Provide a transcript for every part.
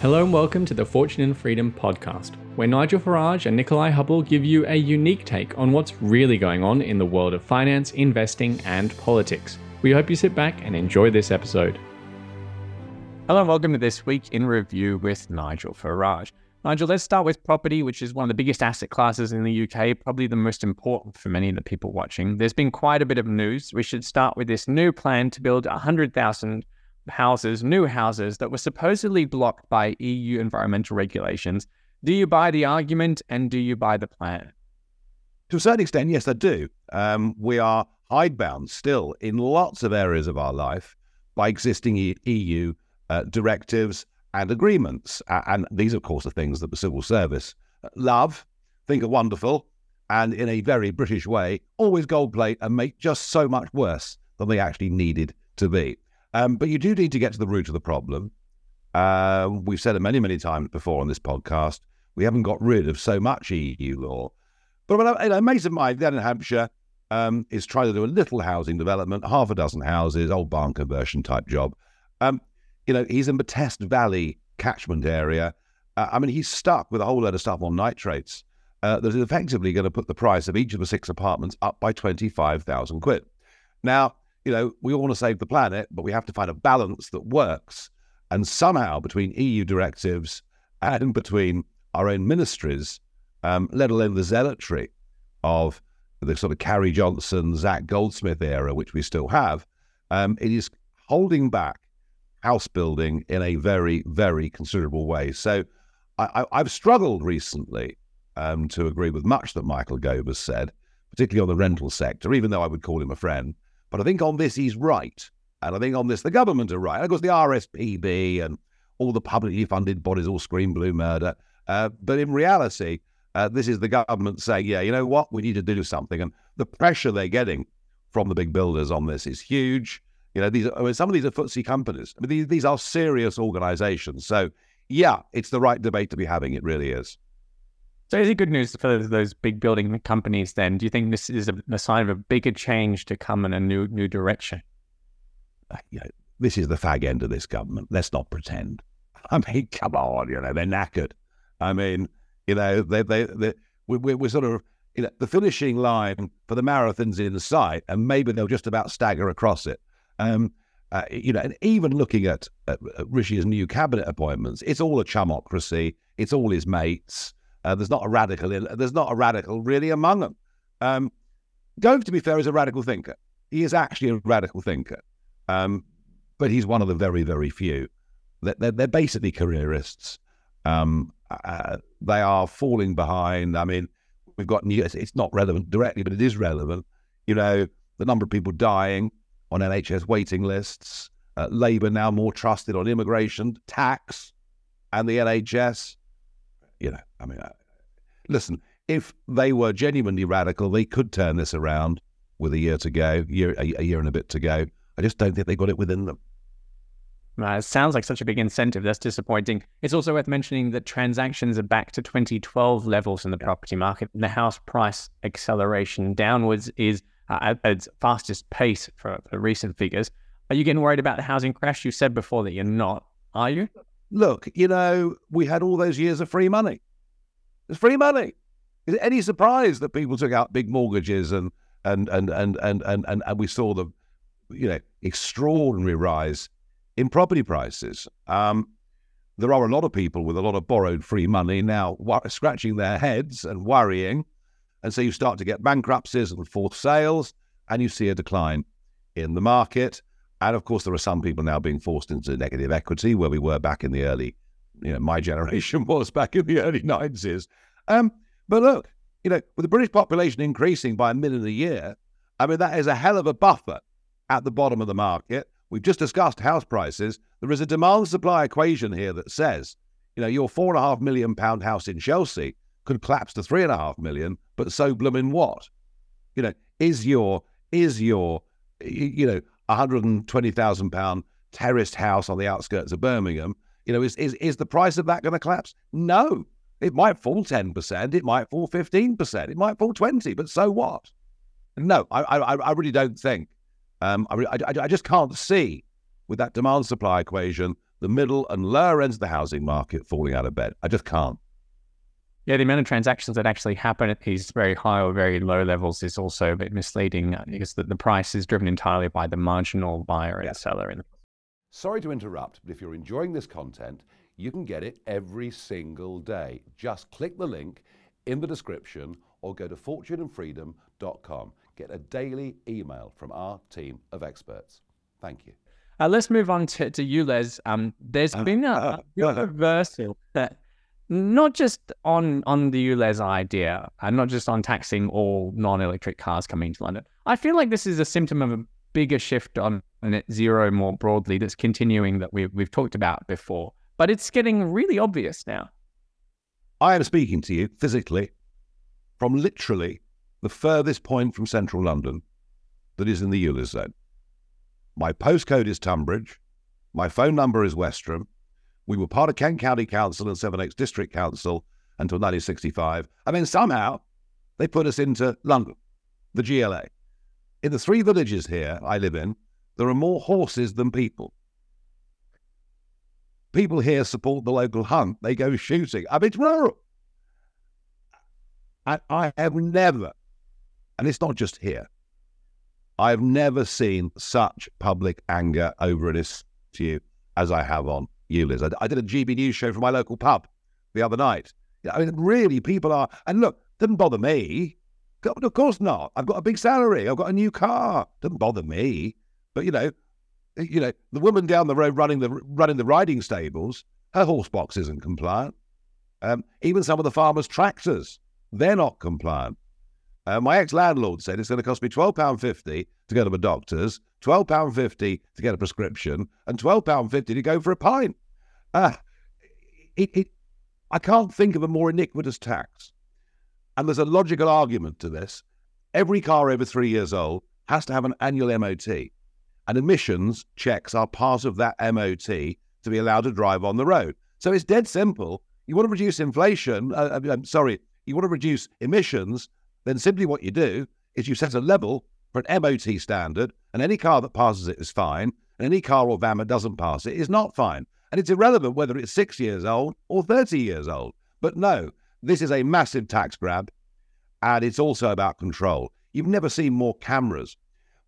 Hello and welcome to the Fortune and Freedom podcast, where Nigel Farage and Nikolai Hubble give you a unique take on what's really going on in the world of finance, investing, and politics. We hope you sit back and enjoy this episode. Hello and welcome to this week in review with Nigel Farage. Nigel, let's start with property, which is one of the biggest asset classes in the UK, probably the most important for many of the people watching. There's been quite a bit of news. We should start with this new plan to build 100,000 houses, new houses that were supposedly blocked by EU environmental regulations. Do you buy the argument and do you buy the plan? To a certain extent, yes, I do. Um, we are hidebound still in lots of areas of our life by existing EU uh, directives and agreements. Uh, and these, of course, are things that the civil service love, think are wonderful, and in a very British way, always gold plate and make just so much worse than they actually needed to be. Um, but you do need to get to the root of the problem. Uh, we've said it many, many times before on this podcast. We haven't got rid of so much EU law. But you know, Mason Mike down in Hampshire um, is trying to do a little housing development, half a dozen houses, old barn conversion type job. Um, you know, he's in the Test Valley catchment area. Uh, I mean, he's stuck with a whole load of stuff on nitrates uh, that is effectively going to put the price of each of the six apartments up by 25,000 quid. Now, you know, we all want to save the planet, but we have to find a balance that works. And somehow, between EU directives and between our own ministries, um, let alone the zealotry of the sort of Carrie Johnson, Zac Goldsmith era, which we still have, um, it is holding back house building in a very, very considerable way. So I, have struggled recently um, to agree with much that Michael Gove has said, particularly on the rental sector, even though I would call him a friend. But I think on this, he's right. And I think on this, the government are right. And of course, the RSPB and all the publicly funded bodies all scream blue murder. Uh, but in reality, uh, this is the government saying, yeah, you know what? We need to do something. And the pressure they're getting from the big builders on this is huge. You know, these are, I mean, some of these are FTSE companies. I mean, these, these are serious organizations. So, yeah, it's the right debate to be having. It really is. So is it good news for those big building companies then? Do you think this is a, a sign of a bigger change to come in a new new direction? Uh, you know, this is the fag end of this government. Let's not pretend. I mean, come on, you know, they're knackered. I mean, you know, they, they, they, we, we're sort of, you know, the finishing line for the marathon's in sight, and maybe they'll just about stagger across it. Um, uh, you know, and even looking at, at, Rishi's new cabinet appointments, it's all a chumocracy. It's all his mates. Uh, there's not a radical. In, there's not a radical really among them. Um, Gove, to be fair, is a radical thinker. He is actually a radical thinker, um, but he's one of the very, very few. They're, they're basically careerists. Um, uh, they are falling behind. I mean, we've got new. It's not relevant directly, but it is relevant. You know, the number of people dying on NHS waiting lists. Uh, Labour now more trusted on immigration, tax, and the NHS you know, I mean, uh, listen, if they were genuinely radical, they could turn this around with a year to go, year a, a year and a bit to go. I just don't think they got it within them. Uh, it sounds like such a big incentive. That's disappointing. It's also worth mentioning that transactions are back to 2012 levels in the property market. The house price acceleration downwards is uh, at its fastest pace for, for recent figures. Are you getting worried about the housing crash? You said before that you're not. Are you? look, you know, we had all those years of free money. It's free money. Is it any surprise that people took out big mortgages and and and and and and and, and we saw the, you know, extraordinary rise in property prices? Um, there are a lot of people with a lot of borrowed free money now scratching their heads and worrying. And so you start to get bankruptcies and forced sales, and you see a decline in the market. And of course, there are some people now being forced into negative equity where we were back in the early, you know, my generation was back in the early 90s. Um, but look, you know, with the British population increasing by a million a year, I mean, that is a hell of a buffer at the bottom of the market. We've just discussed house prices. There is a demand supply equation here that says, you know, your four and a half million pound house in Chelsea could collapse to three and a half million, but so blooming what? You know, is your, is your, you know, 120,000 pound terraced house on the outskirts of Birmingham, you know, is, is, is the price of that going to collapse? No. It might fall 10%, it might fall 15%, it might fall 20, but so what? No, I, I, I really don't think. Um, I, I, I just can't see with that demand supply equation the middle and lower ends of the housing market falling out of bed. I just can't. Yeah, the amount of transactions that actually happen at these very high or very low levels is also a bit misleading uh, because the, the price is driven entirely by the marginal buyer and yeah. seller. Sorry to interrupt, but if you're enjoying this content, you can get it every single day. Just click the link in the description or go to fortuneandfreedom.com. Get a daily email from our team of experts. Thank you. Uh, let's move on to, to ULEZ. Um, there's uh, been a, uh, a reversal that not just on on the ULEZ idea, and not just on taxing all non-electric cars coming to London. I feel like this is a symptom of a bigger shift on net zero more broadly that's continuing that we've we've talked about before, but it's getting really obvious now. I am speaking to you physically from literally the furthest point from central London that is in the ULEZ zone. My postcode is Tunbridge. My phone number is Westerham. We were part of Kent County Council and Sevenoaks District Council until 1965. I mean, somehow they put us into London, the GLA. In the three villages here I live in, there are more horses than people. People here support the local hunt. They go shooting. I mean, it's rural. And I have never, and it's not just here, I have never seen such public anger over an issue as I have on ULEZ. I, I did a GB News show from my local pub the other night. I mean, really, people are, and look, doesn't bother me. Of course not. I've got a big salary. I've got a new car. Doesn't bother me. But you know, you know, the woman down the road running the running the riding stables, her horse box isn't compliant. Um, even some of the farmers' tractors, they're not compliant. Uh, my ex-landlord said it's going to cost me twelve pound fifty to go to a doctor's, twelve pound fifty to get a prescription, and twelve pound fifty to go for a pint. Ah, it, it, I can't think of a more iniquitous tax. And there's a logical argument to this. Every car over three years old has to have an annual MOT, and emissions checks are part of that MOT to be allowed to drive on the road. So it's dead simple. You want to reduce inflation, uh, I'm uh, um, sorry, you want to reduce emissions, then simply what you do is you set a level for an MOT standard, and any car that passes it is fine, and any car or van that doesn't pass it is not fine. And it's irrelevant whether it's six years old or 30 years old. But no, this is a massive tax grab, and it's also about control. You've never seen more cameras.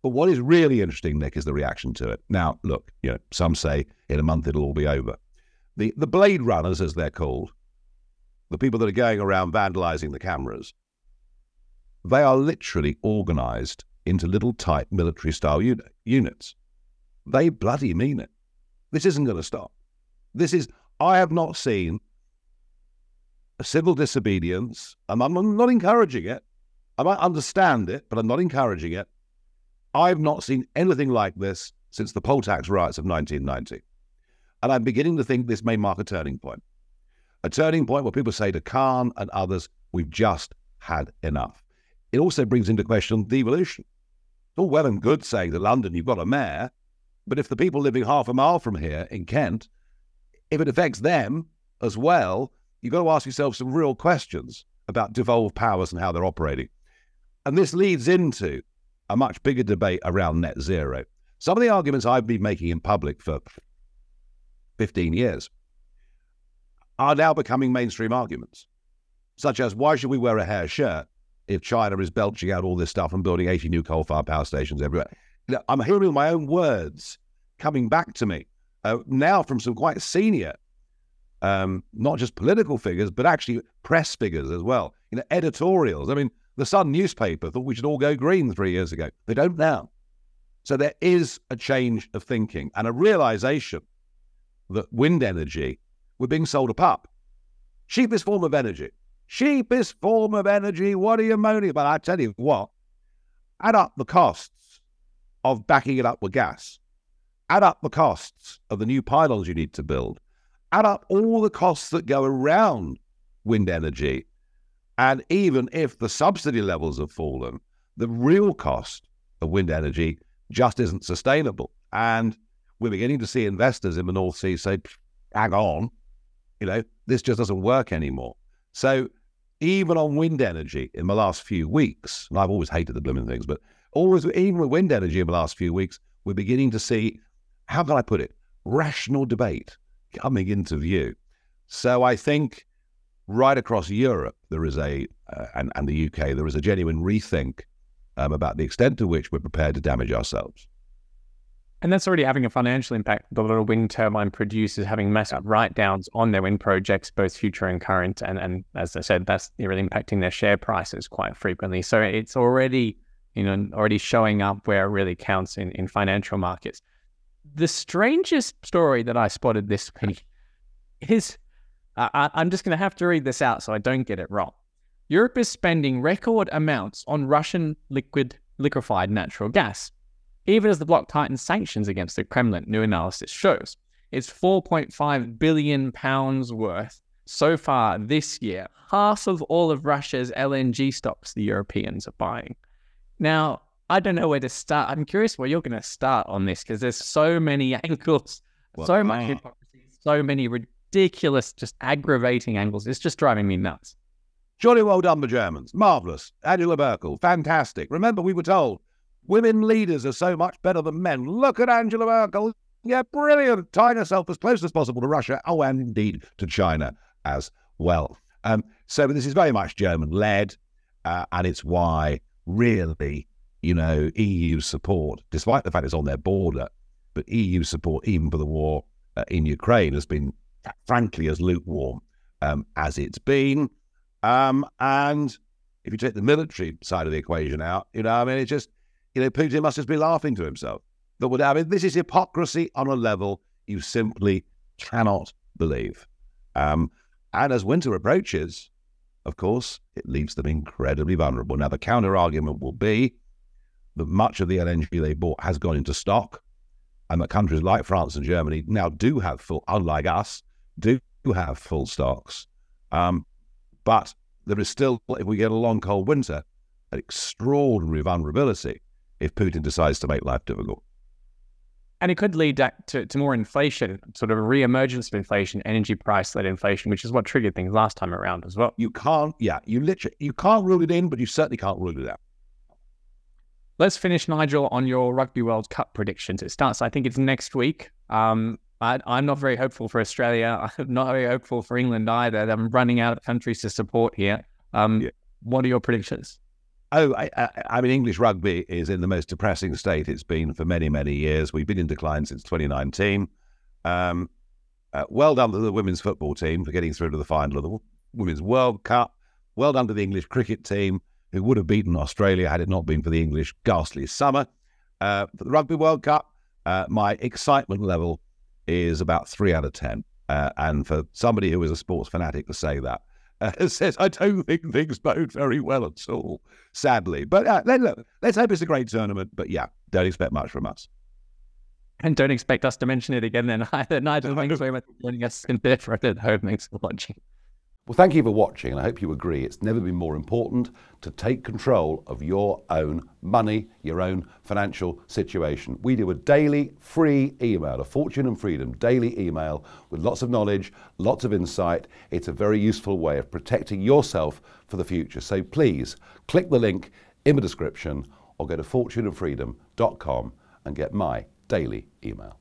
But what is really interesting, Nick, is the reaction to it. Now, look, you know, some say in a month it'll all be over. The the blade runners, as they're called, the people that are going around vandalizing the cameras, they are literally organized into little tight military style unit, units. They bloody mean it. This isn't going to stop. This is, I have not seen civil disobedience, and I'm not encouraging it. I might understand it, but I'm not encouraging it. I've not seen anything like this since the poll tax riots of 1990. And I'm beginning to think this may mark a turning point. A turning point where people say to Khan and others, we've just had enough it also brings into question devolution. It's all well and good saying that London, you've got a mayor, but if the people living half a mile from here in Kent, if it affects them as well, you've got to ask yourself some real questions about devolved powers and how they're operating. And this leads into a much bigger debate around net zero. Some of the arguments I've been making in public for 15 years are now becoming mainstream arguments, such as why should we wear a hair shirt if China is belching out all this stuff and building 80 new coal fired power stations everywhere. I'm hearing my own words coming back to me uh, now from some quite senior, um, not just political figures, but actually press figures as well. You know, editorials. I mean, the Sun newspaper thought we should all go green three years ago. They don't now. So there is a change of thinking and a realization that wind energy, we're being sold a pup. Cheapest form of energy cheapest form of energy. What are you moaning about? I tell you what, add up the costs of backing it up with gas, add up the costs of the new pylons you need to build, add up all the costs that go around wind energy. And even if the subsidy levels have fallen, the real cost of wind energy just isn't sustainable. And we're beginning to see investors in the North Sea say, hang on, you know, this just doesn't work anymore. So even on wind energy in the last few weeks, and I've always hated the blooming things, but always, even with wind energy in the last few weeks, we're beginning to see, how can I put it, rational debate coming into view. So I think right across Europe there is a uh, and, and the UK there is a genuine rethink um, about the extent to which we're prepared to damage ourselves. And that's already having a financial impact. The little wind turbine producers having massive write downs on their wind projects, both future and current. And, and as I said, that's really impacting their share prices quite frequently. So it's already, you know, already showing up where it really counts in, in financial markets. The strangest story that I spotted this week is I, I'm just going to have to read this out so I don't get it wrong. Europe is spending record amounts on Russian liquid liquefied natural gas even as the bloc tightens sanctions against the Kremlin, new analysis shows. It's 4.5 billion pounds worth so far this year, half of all of Russia's LNG stocks the Europeans are buying. Now, I don't know where to start. I'm curious where you're going to start on this because there's so many angles, well, so much hypocrisy, so many ridiculous, just aggravating angles. It's just driving me nuts. Jolly well done, the Germans. Marvellous. Angela Merkel, fantastic. Remember, we were told Women leaders are so much better than men. Look at Angela Merkel. Yeah, brilliant. Tying herself as close as possible to Russia. Oh, and indeed to China as well. Um, so this is very much German led, uh, and it's why really, you know, EU support, despite the fact it's on their border, but EU support even for the war uh, in Ukraine has been, frankly, as lukewarm um, as it's been. Um, and if you take the military side of the equation out, you know, I mean, it's just you know, Putin must just be laughing to himself. But what I mean, this is hypocrisy on a level you simply cannot believe. Um, and as winter approaches, of course, it leaves them incredibly vulnerable. Now, the counter argument will be that much of the LNG they bought has gone into stock, and that countries like France and Germany now do have full, unlike us, do have full stocks. Um, but there is still, if we get a long, cold winter, an extraordinary vulnerability if Putin decides to make life difficult. And it could lead to, to more inflation, sort of a re-emergence of inflation, energy price-led inflation, which is what triggered things last time around as well. You can't, yeah, you literally you can't rule it in, but you certainly can't rule it out. Let's finish, Nigel, on your Rugby World Cup predictions. It starts, I think it's next week. Um, I, am not very hopeful for Australia. I'm not very hopeful for England either. I'm running out of countries to support here. Um, yeah. What are your predictions? Oh, I, I, I, mean, English rugby is in the most depressing state it's been for many, many years. We've been in decline since 2019. Um, uh, well done to the women's football team for getting through to the final of the Women's World Cup. Well done to the English cricket team, who would have beaten Australia had it not been for the English ghastly summer. Uh, for the Rugby World Cup, uh, my excitement level is about three out of 10. Uh, and for somebody who is a sports fanatic to say that, uh, says, I don't think things bode very well at all, sadly. But uh, let, look, let's hope it's a great tournament. But yeah, don't expect much from us. And don't expect us to mention it again then either. Nigel, thanks very much for joining us in Bedford at home. Thanks for watching. Well, thank you for watching, and I hope you agree it's never been more important to take control of your own money, your own financial situation. We do a daily free email, a Fortune and Freedom daily email with lots of knowledge, lots of insight. It's a very useful way of protecting yourself for the future. So please click the link in the description or go to fortuneandfreedom.com and get my daily email.